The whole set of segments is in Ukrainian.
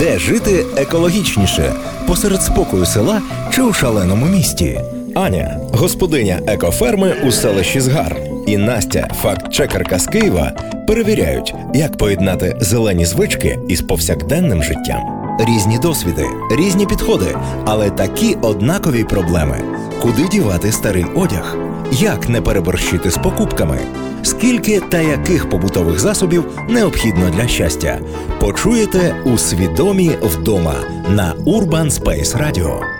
Де жити екологічніше посеред спокою села чи у шаленому місті? Аня, господиня екоферми у селищі Згар, і Настя, факт-чекерка з Києва, перевіряють, як поєднати зелені звички із повсякденним життям. Різні досвіди, різні підходи, але такі однакові проблеми: куди дівати старий одяг, як не переборщити з покупками, скільки та яких побутових засобів необхідно для щастя. Почуєте у свідомі вдома на Urban Space Radio.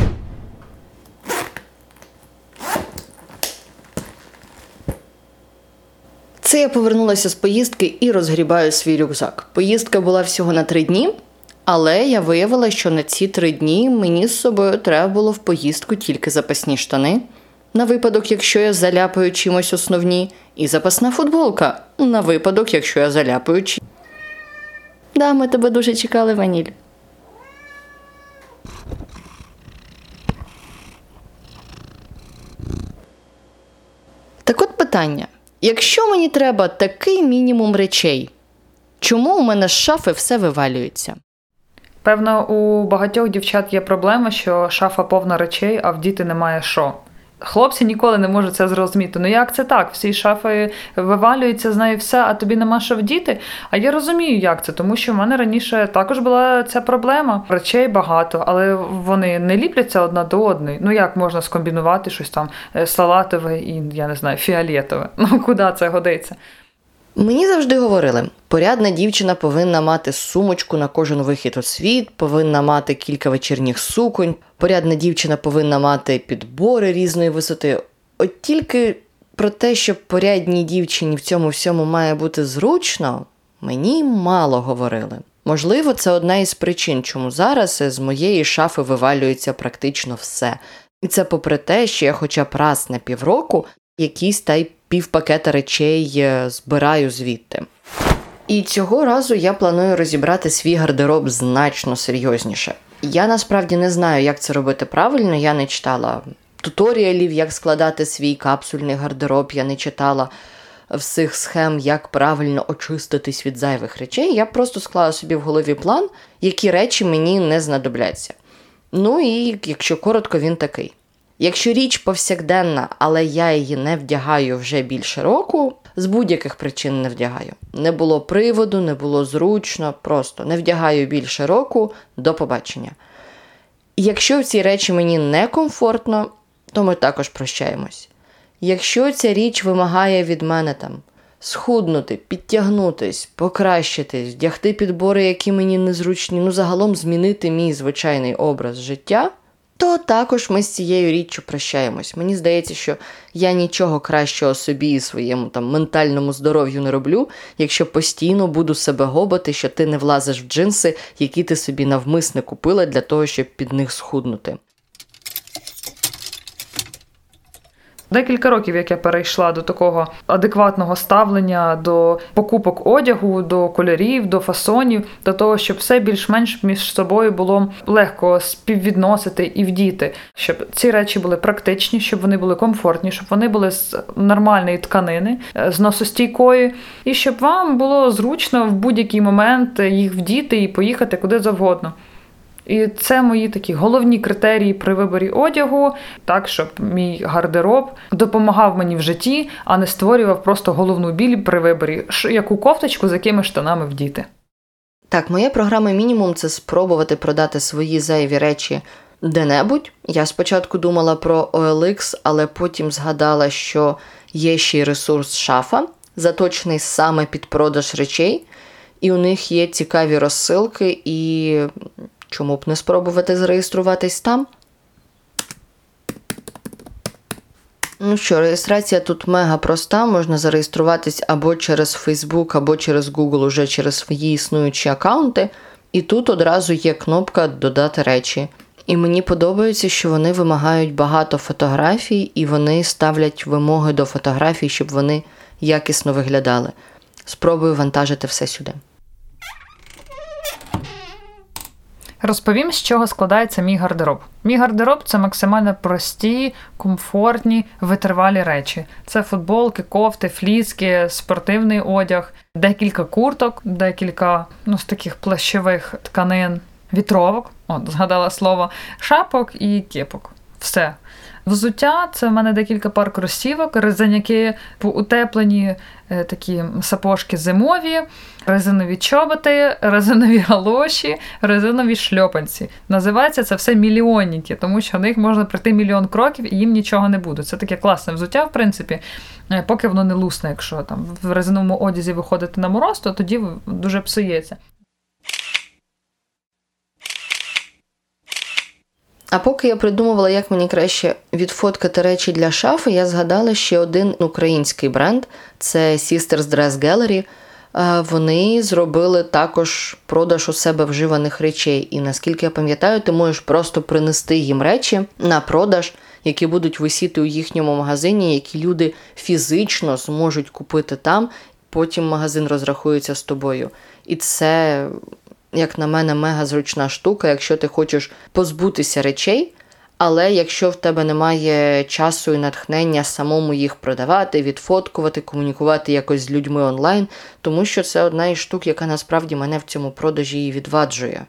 Це я повернулася з поїздки і розгрібаю свій рюкзак. Поїздка була всього на три дні, але я виявила, що на ці три дні мені з собою треба було в поїздку тільки запасні штани, на випадок, якщо я заляпаю чимось основні, і запасна футболка на випадок, якщо я заляпаю чимось. Да, ми тебе дуже чекали, Ваніль. Так от питання: якщо мені треба такий мінімум речей, чому у мене з шафи все вивалюється? Певно, у багатьох дівчат є проблема, що шафа повна речей, а в діти немає що. Хлопці ніколи не можуть це зрозуміти. Ну як це так? Всі шафи вивалюються з нею все, а тобі нема що вдіти. А я розумію, як це, тому що в мене раніше також була ця проблема. Речей багато, але вони не ліпляться одна до одної. Ну як можна скомбінувати щось там е, салатове і я не знаю, фіолетове. Ну куди це годиться? Мені завжди говорили: порядна дівчина повинна мати сумочку на кожен вихід у світ, повинна мати кілька вечірніх суконь, порядна дівчина повинна мати підбори різної висоти. От тільки про те, що порядній дівчині в цьому всьому має бути зручно, мені мало говорили. Можливо, це одна із причин, чому зараз з моєї шафи вивалюється практично все. І це попри те, що я хоча б раз на півроку якісь та й півпакета речей е, збираю звідти. І цього разу я планую розібрати свій гардероб значно серйозніше. Я насправді не знаю, як це робити правильно. Я не читала туторіалів, як складати свій капсульний гардероб, я не читала всіх схем, як правильно очиститись від зайвих речей. Я просто склала собі в голові план, які речі мені не знадобляться. Ну і якщо коротко, він такий. Якщо річ повсякденна, але я її не вдягаю вже більше року, з будь-яких причин не вдягаю. Не було приводу, не було зручно, просто не вдягаю більше року до побачення. Якщо ці речі мені некомфортно, то ми також прощаємось. Якщо ця річ вимагає від мене там схуднути, підтягнутись, покращитись, вдягти підбори, які мені незручні, ну загалом змінити мій звичайний образ життя то також ми з цією річчю прощаємось. Мені здається, що я нічого кращого собі і своєму там ментальному здоров'ю не роблю, якщо постійно буду себе гобати, що ти не влазиш в джинси, які ти собі навмисне купила для того, щоб під них схуднути. Декілька років, як я перейшла до такого адекватного ставлення до покупок одягу, до кольорів, до фасонів, до того, щоб все більш-менш між собою було легко співвідносити і вдіти, щоб ці речі були практичні, щоб вони були комфортні, щоб вони були з нормальної тканини, з носостійкої, і щоб вам було зручно в будь-який момент їх вдіти і поїхати куди завгодно. І це мої такі головні критерії при виборі одягу, так щоб мій гардероб допомагав мені в житті, а не створював просто головну біль при виборі, яку кофточку з якими штанами вдіти. Так, моя програма мінімум це спробувати продати свої зайві речі де-небудь. Я спочатку думала про OLX, але потім згадала, що є ще й ресурс шафа, заточений саме під продаж речей, і у них є цікаві розсилки і Чому б не спробувати зареєструватись там? Ну що, реєстрація тут мега проста, можна зареєструватись або через Facebook, або через Google, уже через свої існуючі аккаунти. І тут одразу є кнопка Додати речі. І мені подобається, що вони вимагають багато фотографій, і вони ставлять вимоги до фотографій, щоб вони якісно виглядали. Спробую вантажити все сюди. Розповім, з чого складається мій гардероб. Мій гардероб це максимально прості, комфортні, витривалі речі. Це футболки, кофти, фліски, спортивний одяг, декілька курток, декілька ну, з таких плащових тканин, вітровок, от, згадала слово, шапок і кепок. Все. Взуття це в мене декілька пар кросівок, резиняки утеплені, е, такі сапожки зимові, резинові чоботи, резинові галоші, резинові шльопанці. Називається це все мільйонники, тому що в них можна пройти мільйон кроків і їм нічого не буде. Це таке класне взуття, в принципі, е, поки воно не лусне, якщо там в резиновому одязі виходити на мороз, то тоді дуже псується. А поки я придумувала, як мені краще відфоткати речі для шафи, я згадала ще один український бренд це Sisters Dress Gallery. Вони зробили також продаж у себе вживаних речей. І наскільки я пам'ятаю, ти можеш просто принести їм речі на продаж, які будуть висіти у їхньому магазині, які люди фізично зможуть купити там. Потім магазин розрахується з тобою. І це як на мене, мега зручна штука, якщо ти хочеш позбутися речей. Але якщо в тебе немає часу і натхнення самому їх продавати, відфоткувати, комунікувати якось з людьми онлайн, тому що це одна із штук, яка насправді мене в цьому продажі і відваджує.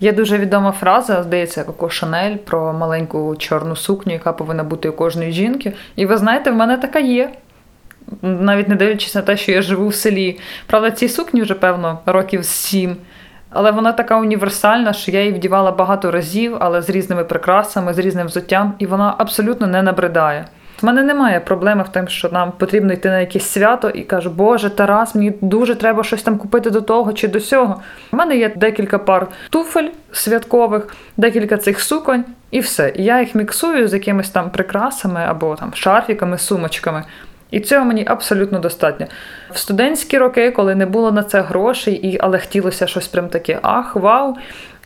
Є дуже відома фраза, здається, Коко Шанель про маленьку чорну сукню, яка повинна бути у кожної жінки. І ви знаєте, в мене така є. Навіть не дивлячись на те, що я живу в селі. Правда, цій сукні вже, певно, років сім. Але вона така універсальна, що я її вдівала багато разів, але з різними прикрасами, з різним взуттям, і вона абсолютно не набридає. В мене немає проблеми в тому, що нам потрібно йти на якесь свято і кажу, Боже, Тарас, мені дуже треба щось там купити до того чи до сього. У мене є декілька пар туфель святкових, декілька цих суконь, і все. Я їх міксую з якимись там прикрасами або там шарфіками, сумочками. І цього мені абсолютно достатньо. В студентські роки, коли не було на це грошей, і, але хотілося щось прям таке, ах, вау.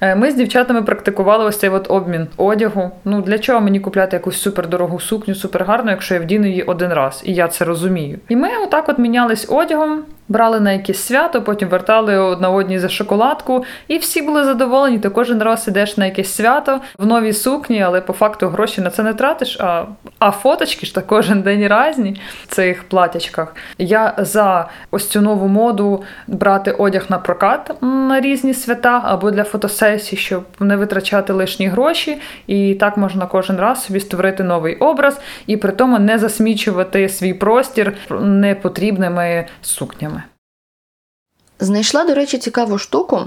Е, ми з дівчатами практикували ось цей от обмін одягу. Ну для чого мені купляти якусь супердорогу сукню, супергарну, якщо я вдіну її один раз, і я це розумію. І ми отак от мінялись одягом брали на якесь свято, потім вертали одна одній за шоколадку, і всі були задоволені. Ти кожен раз ідеш на якесь свято в новій сукні, але по факту гроші на це не тратиш. А а фоточки ж та кожен день різні в цих платячках. Я за ось цю нову моду брати одяг на прокат на різні свята або для фотосесій, щоб не витрачати лишні гроші. І так можна кожен раз собі створити новий образ і при тому не засмічувати свій простір непотрібними сукнями. Знайшла, до речі, цікаву штуку.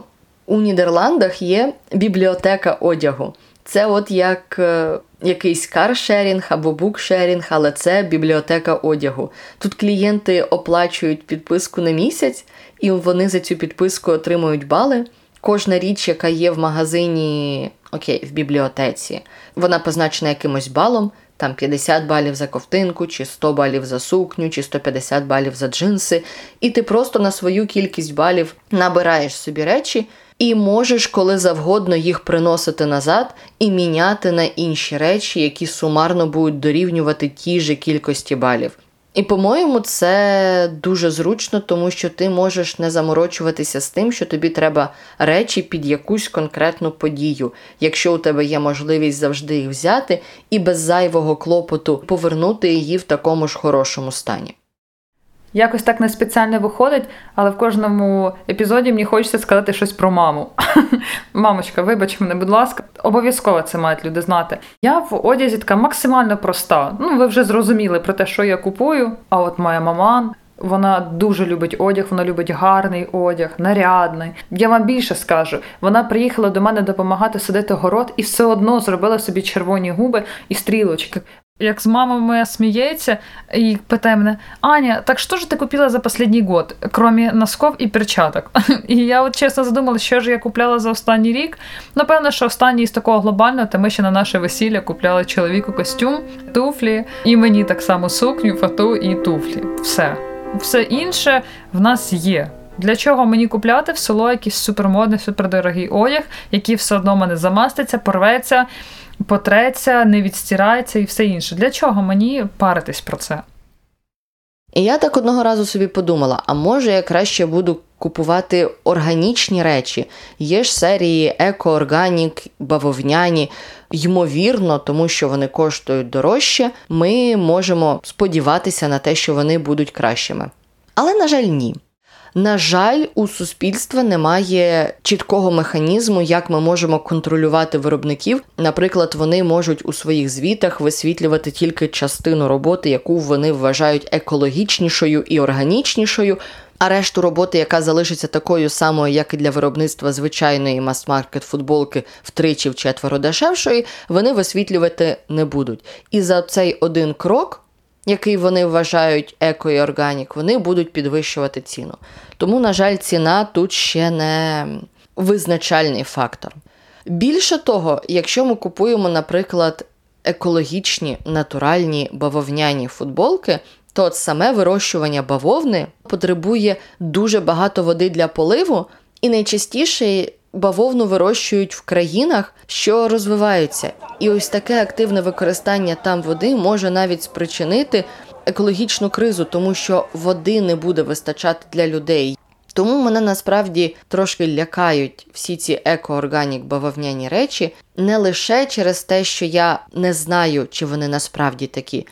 У Нідерландах є бібліотека одягу. Це от як е, якийсь каршерінг або букшерінг, але це бібліотека одягу. Тут клієнти оплачують підписку на місяць, і вони за цю підписку отримують бали. Кожна річ, яка є в магазині, окей, в бібліотеці, вона позначена якимось балом там 50 балів за ковтинку, чи 100 балів за сукню, чи 150 балів за джинси, і ти просто на свою кількість балів набираєш собі речі і можеш коли завгодно їх приносити назад і міняти на інші речі, які сумарно будуть дорівнювати тій же кількості балів. І, по-моєму, це дуже зручно, тому що ти можеш не заморочуватися з тим, що тобі треба речі під якусь конкретну подію, якщо у тебе є можливість завжди їх взяти і без зайвого клопоту повернути її в такому ж хорошому стані. Якось так не спеціально виходить, але в кожному епізоді мені хочеться сказати щось про маму. Мамочка, вибач мене, будь ласка, обов'язково це мають люди знати. Я в одязі така максимально проста. Ну, ви вже зрозуміли про те, що я купую. А от моя мама. Вона дуже любить одяг, вона любить гарний одяг, нарядний. Я вам більше скажу. Вона приїхала до мене допомагати садити город і все одно зробила собі червоні губи і стрілочки. Як з мамою моя сміється і питає мене: Аня, так що ж ти купила за останній год, крім носков і перчаток? І я от чесно задумала, що ж я купляла за останній рік. Напевно, що останній з такого глобального, то ми ще на наше весілля купляли чоловіку костюм, туфлі, і мені так само сукню, фату і туфлі. Все. Все інше в нас є. Для чого мені купляти в село якийсь супермодний, супердорогий одяг, який все одно мене замаститься, порветься, потреться, не відстирається і все інше. Для чого мені паритись про це? І я так одного разу собі подумала: а може я краще буду купувати органічні речі? Є ж серії еко-органік, бавовняні. Ймовірно, тому що вони коштують дорожче, ми можемо сподіватися на те, що вони будуть кращими. Але, на жаль, ні. На жаль, у суспільства немає чіткого механізму, як ми можемо контролювати виробників. Наприклад, вони можуть у своїх звітах висвітлювати тільки частину роботи, яку вони вважають екологічнішою і органічнішою. А решту роботи, яка залишиться такою самою, як і для виробництва звичайної мас-маркет футболки втричі в четверо дешевшої, вони висвітлювати не будуть. І за цей один крок який вони вважають еко і органік, вони будуть підвищувати ціну. Тому, на жаль, ціна тут ще не визначальний фактор. Більше того, якщо ми купуємо, наприклад, екологічні натуральні бавовняні футболки, то саме вирощування бавовни потребує дуже багато води для поливу, і найчастіше бавовну вирощують в країнах, що розвиваються. І ось таке активне використання там води може навіть спричинити екологічну кризу, тому що води не буде вистачати для людей. Тому мене насправді трошки лякають всі ці еко-органік бавовняні речі не лише через те, що я не знаю, чи вони насправді такі,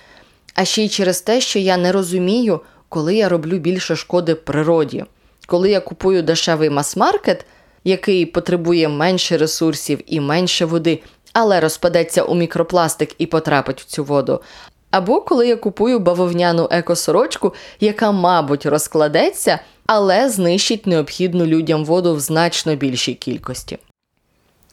а ще й через те, що я не розумію, коли я роблю більше шкоди природі. Коли я купую дешевий мас-маркет, який потребує менше ресурсів і менше води, але розпадеться у мікропластик і потрапить в цю воду. Або коли я купую бавовняну екосорочку, яка, мабуть, розкладеться, але знищить необхідну людям воду в значно більшій кількості.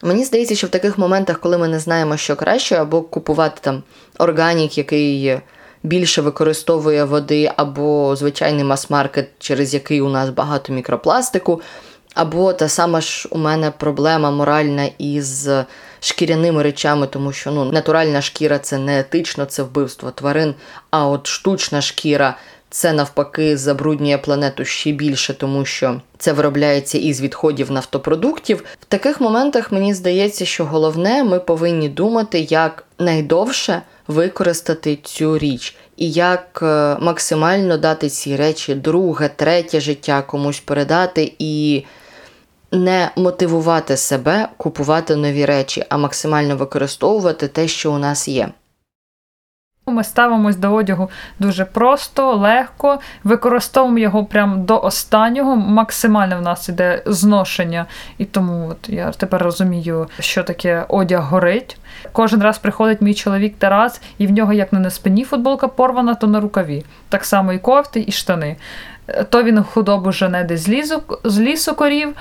Мені здається, що в таких моментах, коли ми не знаємо, що краще, або купувати там органік, який більше використовує води, або звичайний мас-маркет, через який у нас багато мікропластику, або та сама ж у мене проблема моральна із шкіряними речами, тому що ну, натуральна шкіра це не етично, це вбивство тварин. А от штучна шкіра це навпаки забруднює планету ще більше, тому що це виробляється із відходів нафтопродуктів. В таких моментах мені здається, що головне, ми повинні думати, як найдовше використати цю річ. І як е, максимально дати ці речі друге, третє життя комусь передати і не мотивувати себе купувати нові речі, а максимально використовувати те, що у нас є. Ми ставимось до одягу дуже просто, легко, використовуємо його прямо до останнього. Максимально в нас іде зношення, і тому от я тепер розумію, що таке одяг горить. Кожен раз приходить мій чоловік Тарас, і в нього як не на спині футболка порвана, то на рукаві. Так само і кофти, і штани. То він худобу жене десь з лісу корів.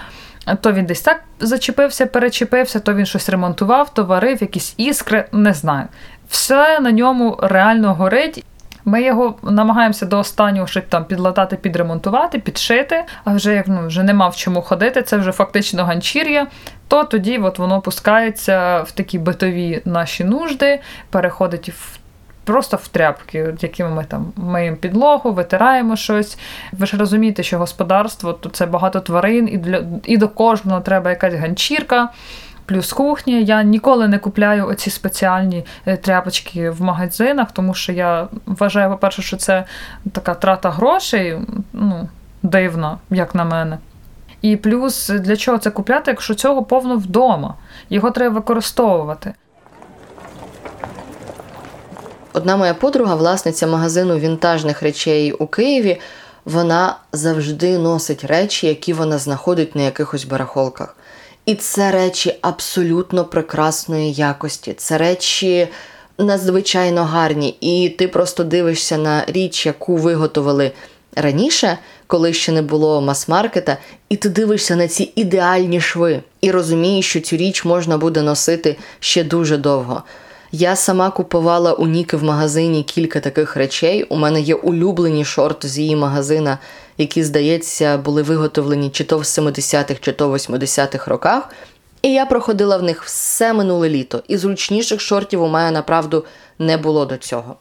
То він десь так зачепився, перечепився, то він щось ремонтував, то варив, якісь іскри, не знаю. Все на ньому реально горить. Ми його намагаємося до останнього щоб там підлатати, підремонтувати, підшити. А вже як ну вже нема в чому ходити, це вже фактично ганчір'я. То тоді от воно пускається в такі битові наші нужди, переходить в просто в тряпки, якими ми там миємо підлогу, витираємо щось. Ви ж розумієте, що господарство то це багато тварин, і для і до кожного треба якась ганчірка. Плюс кухня. Я ніколи не купляю оці спеціальні е, тряпочки в магазинах, тому що я вважаю, по-перше, що це така трата грошей, ну, дивна, як на мене. І плюс для чого це купляти, якщо цього повно вдома. Його треба використовувати. Одна моя подруга, власниця магазину вінтажних речей у Києві, вона завжди носить речі, які вона знаходить на якихось барахолках. І це речі абсолютно прекрасної якості. Це речі надзвичайно гарні. І ти просто дивишся на річ, яку виготовили раніше, коли ще не було мас-маркета, і ти дивишся на ці ідеальні шви і розумієш, що цю річ можна буде носити ще дуже довго. Я сама купувала у Ніки в магазині кілька таких речей. У мене є улюблені шорти з її магазина, які, здається, були виготовлені чи то в 70-х, чи то в 80-х роках. І я проходила в них все минуле літо. І зручніших шортів у мене направду не було до цього.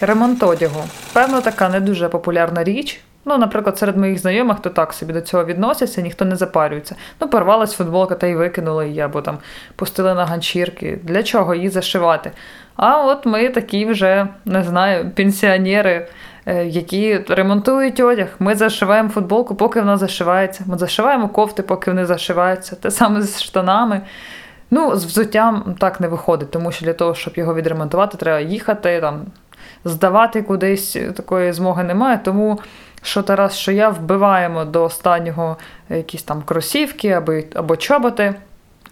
Ремонт одягу. Певно, така не дуже популярна річ Ну, наприклад, серед моїх знайомих, то так собі до цього відносяться, ніхто не запарюється. Ну, порвалась футболка та й викинула її, або там пустили на ганчірки. Для чого її зашивати? А от ми такі вже, не знаю, пенсіонери, е, які ремонтують одяг. Ми зашиваємо футболку, поки вона зашивається. Ми зашиваємо кофти, поки вони зашиваються. Те саме з штанами. Ну, з взуттям так не виходить, тому що для того, щоб його відремонтувати, треба їхати, там, здавати кудись, такої змоги немає. Тому що Тарас, що я вбиваємо до останнього якісь там кросівки або, або чоботи,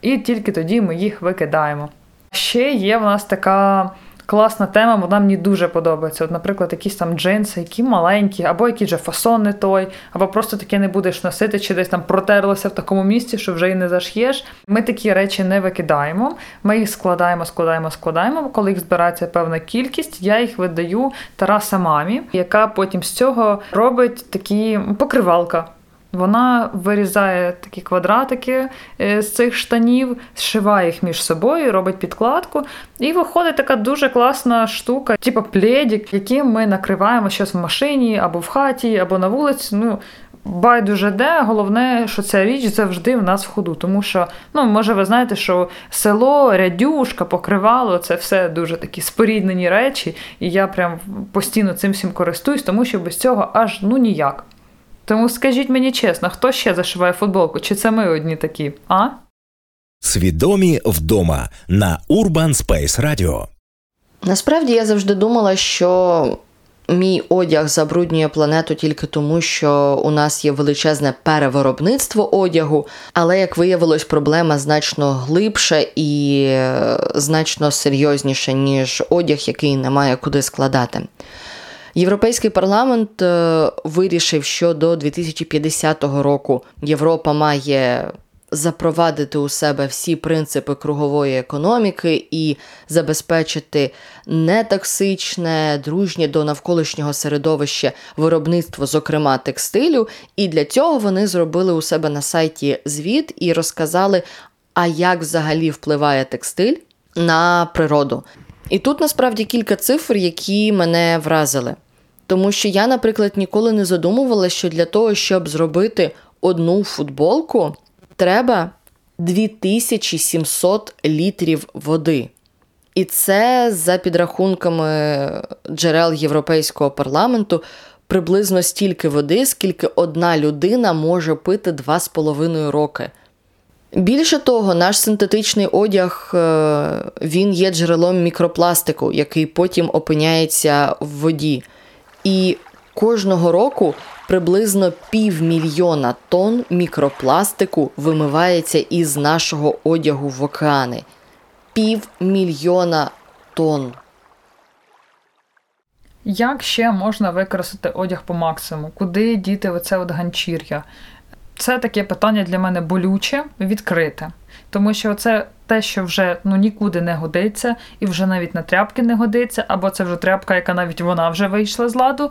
і тільки тоді ми їх викидаємо. Ще є в нас така класна тема, вона мені дуже подобається. От, Наприклад, якісь там джинси, які маленькі, або який же фасон не той, або просто таке не будеш носити, чи десь там протерлося в такому місці, що вже і не заш'єш. Ми такі речі не викидаємо. Ми їх складаємо, складаємо, складаємо. Коли їх збирається певна кількість, я їх видаю Тараса мамі, яка потім з цього робить такі покривалка. Вона вирізає такі квадратики е, з цих штанів, зшиває їх між собою, робить підкладку. І виходить така дуже класна штука, типу пледік, яким ми накриваємо щось в машині, або в хаті, або на вулиці. Ну, Байдуже де, головне, що ця річ завжди в нас в ходу. Тому що, ну, може, ви знаєте, що село, рядюшка, покривало це все дуже такі споріднені речі, і я прям постійно цим всім користуюсь, тому що без цього аж ну ніяк. Тому скажіть мені чесно, хто ще зашиває футболку? Чи це ми одні такі? А? Свідомі вдома на Urban Space Radio. Насправді я завжди думала, що мій одяг забруднює планету тільки тому, що у нас є величезне перевиробництво одягу, але як виявилось, проблема значно глибша і е, значно серйозніша, ніж одяг, який немає куди складати. Європейський парламент е, вирішив, що до 2050 року Європа має запровадити у себе всі принципи кругової економіки і забезпечити нетоксичне, дружнє до навколишнього середовища виробництво, зокрема текстилю. І для цього вони зробили у себе на сайті звіт і розказали, а як взагалі впливає текстиль на природу. І тут насправді кілька цифр, які мене вразили. Тому що я, наприклад, ніколи не задумувала, що для того, щоб зробити одну футболку, треба 2700 літрів води. І це за підрахунками джерел Європейського парламенту приблизно стільки води, скільки одна людина може пити 2,5 роки. Більше того, наш синтетичний одяг е, він є джерелом мікропластику, який потім опиняється в воді. І кожного року приблизно півмільйона тонн мікропластику вимивається із нашого одягу в океани. Півмільйона тонн. Як ще можна використати одяг по максимуму? Куди діти оце от ганчір'я? Це таке питання для мене болюче, відкрите. Тому що це те, що вже ну нікуди не годиться, і вже навіть на тряпки не годиться, або це вже тряпка, яка навіть вона вже вийшла з ладу,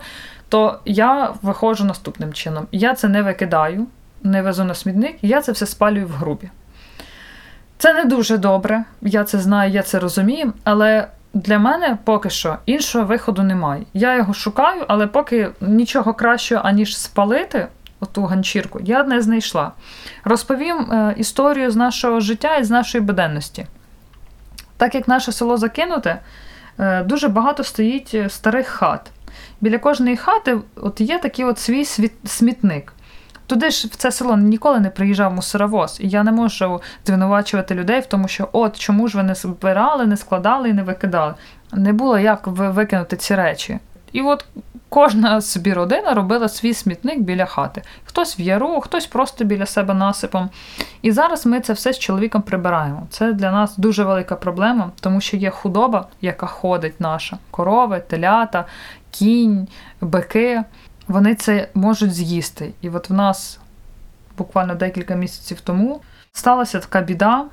то я виходжу наступним чином. Я це не викидаю, не везу на смітник, я це все спалюю в грубі. Це не дуже добре, я це знаю, я це розумію, але для мене поки що іншого виходу немає. Я його шукаю, але поки нічого кращого, аніж спалити оту ганчірку, я не знайшла. Розповім е, історію з нашого життя і з нашої буденності. Так як наше село закинуте, е, дуже багато стоїть е, старих хат. Біля кожної хати от є такий от свій смітник. Туди ж в це село ніколи не приїжджав мусоровоз, і я не можу звинувачувати людей в тому, що от чому ж ви не збирали, не складали і не викидали. Не було як викинути ці речі. І от кожна собі родина робила свій смітник біля хати. Хтось в яру, хтось просто біля себе насипом. І зараз ми це все з чоловіком прибираємо. Це для нас дуже велика проблема, тому що є худоба, яка ходить наша: корови, телята, кінь, бики. Вони це можуть з'їсти. І от в нас буквально декілька місяців тому сталася така біда.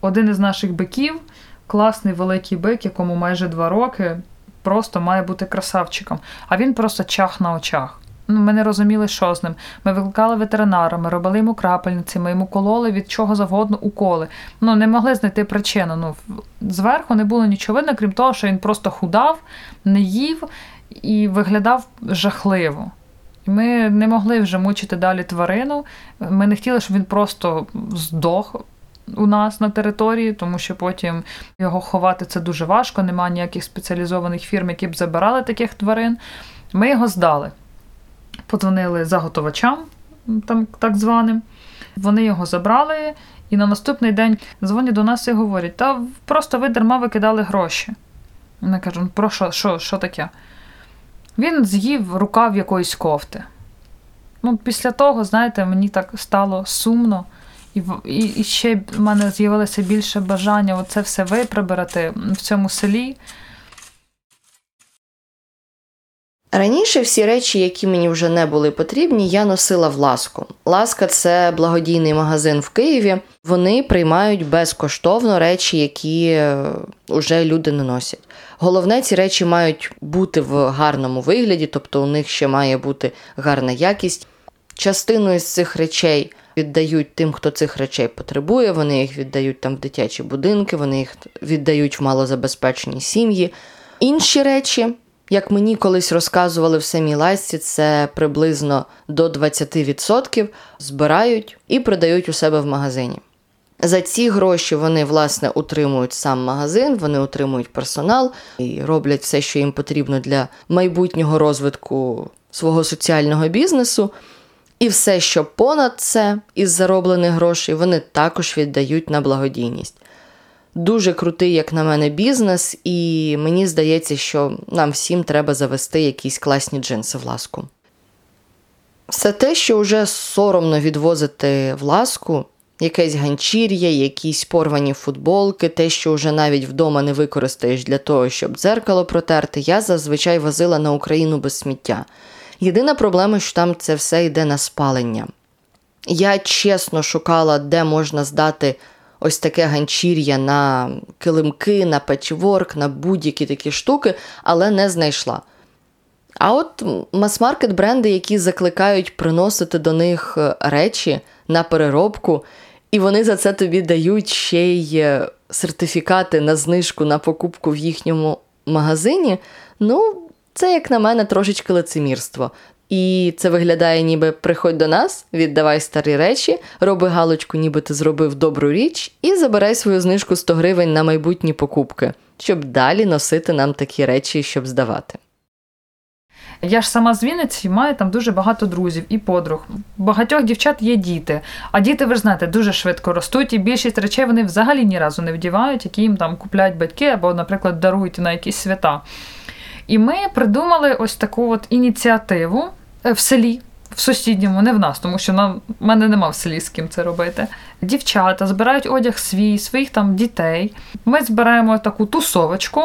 Один із наших биків, класний великий бик, якому майже два роки просто має бути красавчиком. А він просто чах на очах. Ну, Ми не розуміли, що з ним. Ми викликали ветеринара, ми робили йому крапельниці, ми йому кололи від чого завгодно уколи. Ну, не могли знайти причину. Ну, Зверху не було нічого видно, крім того, що він просто худав, не їв і виглядав жахливо. Ми не могли вже мучити далі тварину. Ми не хотіли, щоб він просто здох у нас на території, тому що потім його ховати це дуже важко. Немає ніяких спеціалізованих фірм, які б забирали таких тварин. Ми його здали. Подзвонили заготовачам, там так званим. Вони його забрали, і на наступний день дзвонять до нас і говорять: та просто ви дарма викидали гроші. Кажуть, «Ну, про що, що, що таке? Він з'їв рукав якоїсь кофти. Ну, Після того, знаєте, мені так стало сумно, і і, і ще в мене з'явилося більше бажання оце все виприбирати в цьому селі. Раніше всі речі, які мені вже не були потрібні, я носила в ласку. Ласка це благодійний магазин в Києві. Вони приймають безкоштовно речі, які вже люди не носять. Головне, ці речі мають бути в гарному вигляді, тобто у них ще має бути гарна якість. Частину із цих речей віддають тим, хто цих речей потребує. Вони їх віддають там в дитячі будинки, вони їх віддають в малозабезпечені сім'ї. Інші речі. Як мені колись розказували в самій ласці, це приблизно до 20% збирають і продають у себе в магазині. За ці гроші вони, власне, утримують сам магазин, вони утримують персонал і роблять все, що їм потрібно для майбутнього розвитку свого соціального бізнесу. І все, що понад це із зароблених грошей, вони також віддають на благодійність. Дуже крутий, як на мене, бізнес, і мені здається, що нам всім треба завести якісь класні джинси в ласку. Все те, що вже соромно відвозити в ласку, якесь ганчір'я, якісь порвані футболки, те, що вже навіть вдома не використаєш для того, щоб дзеркало протерти, я зазвичай возила на Україну без сміття. Єдина проблема, що там це все йде на спалення. Я чесно шукала, де можна здати ось таке ганчір'я на килимки, на печворк, на будь-які такі штуки, але не знайшла. А от мас-маркет бренди, які закликають приносити до них е, речі на переробку, і вони за це тобі дають ще й е, сертифікати на знижку на покупку в їхньому магазині. Ну, це, як на мене, трошечки лицемірство. І це виглядає, ніби приходь до нас, віддавай старі речі, роби галочку, ніби ти зробив добру річ, і забирай свою знижку 100 гривень на майбутні покупки, щоб далі носити нам такі речі, щоб здавати. Я ж сама з Вінниці маю там дуже багато друзів і подруг. Багатьох дівчат є діти. А діти, ви ж знаєте, дуже швидко ростуть, і більшість речей вони взагалі ні разу не вдівають, які їм там купляють батьки або, наприклад, дарують на якісь свята. І ми придумали ось таку от ініціативу е, в селі. В сусідньому, не в нас, тому що нам в мене нема в селі з ким це робити. Дівчата збирають одяг свій, своїх там дітей. Ми збираємо таку тусовочку,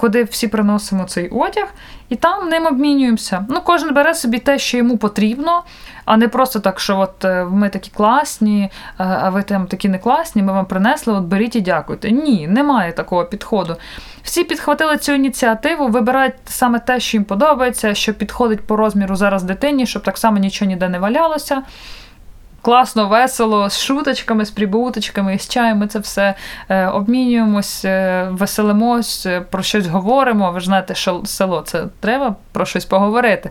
куди всі приносимо цей одяг, і там ним обмінюємося. Ну, кожен бере собі те, що йому потрібно, а не просто так, що от е, ми такі класні, е, а ви там такі не класні, ми вам принесли, от беріть і дякуйте. Ні, немає такого підходу. Всі підхватили цю ініціативу, вибирають саме те, що їм подобається, що підходить по розміру зараз дитині, щоб так само нічого ніде не валялося. Класно, весело, з шуточками, з прибуточками, з чаєм ми це все е, обмінюємось, е, веселимось, е, про щось говоримо. Ви ж знаєте, що село це треба про щось поговорити.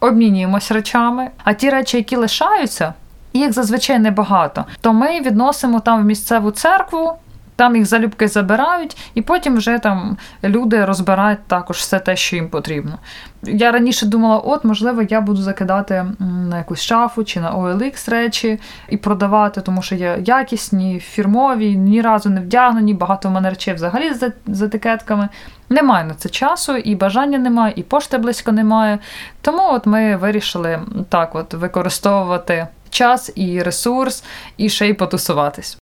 Обмінюємось речами. А ті речі, які лишаються, їх зазвичай небагато, то ми відносимо там в місцеву церкву. Там їх залюбки забирають, і потім вже там люди розбирають також все те, що їм потрібно. Я раніше думала, от, можливо, я буду закидати на якусь шафу чи на OLX речі і продавати, тому що є якісні, фірмові, ні разу не вдягнені, багато в мене речей взагалі з, етикетками. Немає на це часу, і бажання немає, і пошти близько немає. Тому от ми вирішили так от використовувати час і ресурс, і ще й потусуватись.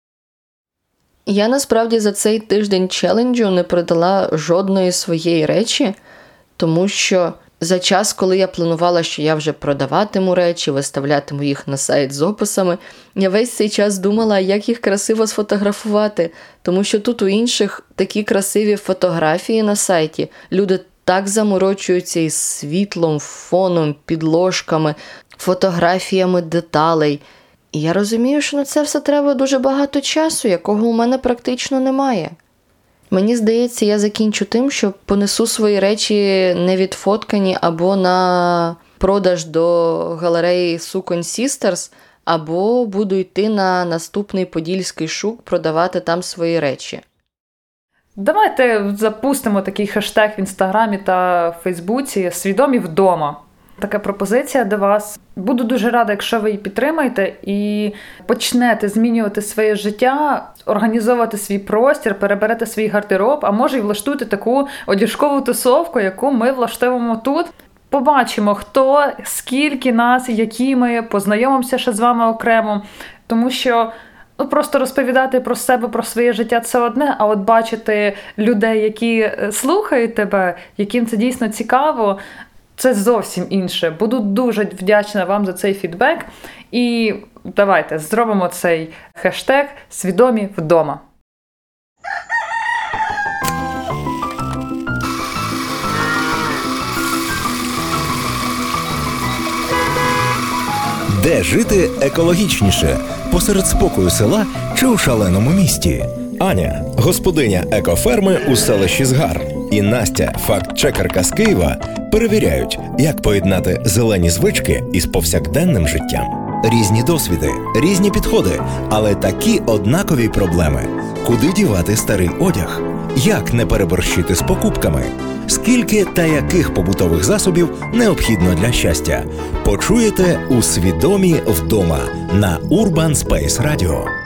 Я насправді за цей тиждень челенджу не продала жодної своєї речі, тому що за час, коли я планувала, що я вже продаватиму речі, виставлятиму їх на сайт з описами, я весь цей час думала, як їх красиво сфотографувати, тому що тут у інших такі красиві фотографії на сайті. Люди так заморочуються із світлом, фоном, підложками, фотографіями деталей. Я розумію, що на це все треба дуже багато часу, якого у мене практично немає. Мені здається, я закінчу тим, що понесу свої речі не відфоткані або на продаж до галереї Суконь Сістерс, або буду йти на наступний подільський шук продавати там свої речі. Давайте запустимо такий хештег в інстаграмі та Фейсбуці Свідомі вдома. Така пропозиція до вас. Буду дуже рада, якщо ви її підтримаєте і почнете змінювати своє життя, організовувати свій простір, переберете свій гардероб, а може й влаштуйте таку одяжкову тусовку, яку ми влаштуємо тут. Побачимо, хто, скільки нас, які ми познайомимося ще з вами окремо, тому що. Ну, просто розповідати про себе, про своє життя це одне, а от бачити людей, які е, слухають тебе, яким це дійсно цікаво, це зовсім інше. Буду дуже вдячна вам за цей фідбек. І давайте зробимо цей хештег свідомі вдома. Де жити екологічніше посеред спокою села чи у шаленому місті? Аня, господиня екоферми у селищі Згар, і Настя, факт-чекерка з Києва, перевіряють, як поєднати зелені звички із повсякденним життям. Різні досвіди, різні підходи, але такі однакові проблеми: куди дівати старий одяг, як не переборщити з покупками, скільки та яких побутових засобів необхідно для щастя. Почуєте у свідомі вдома на Urban Space Radio.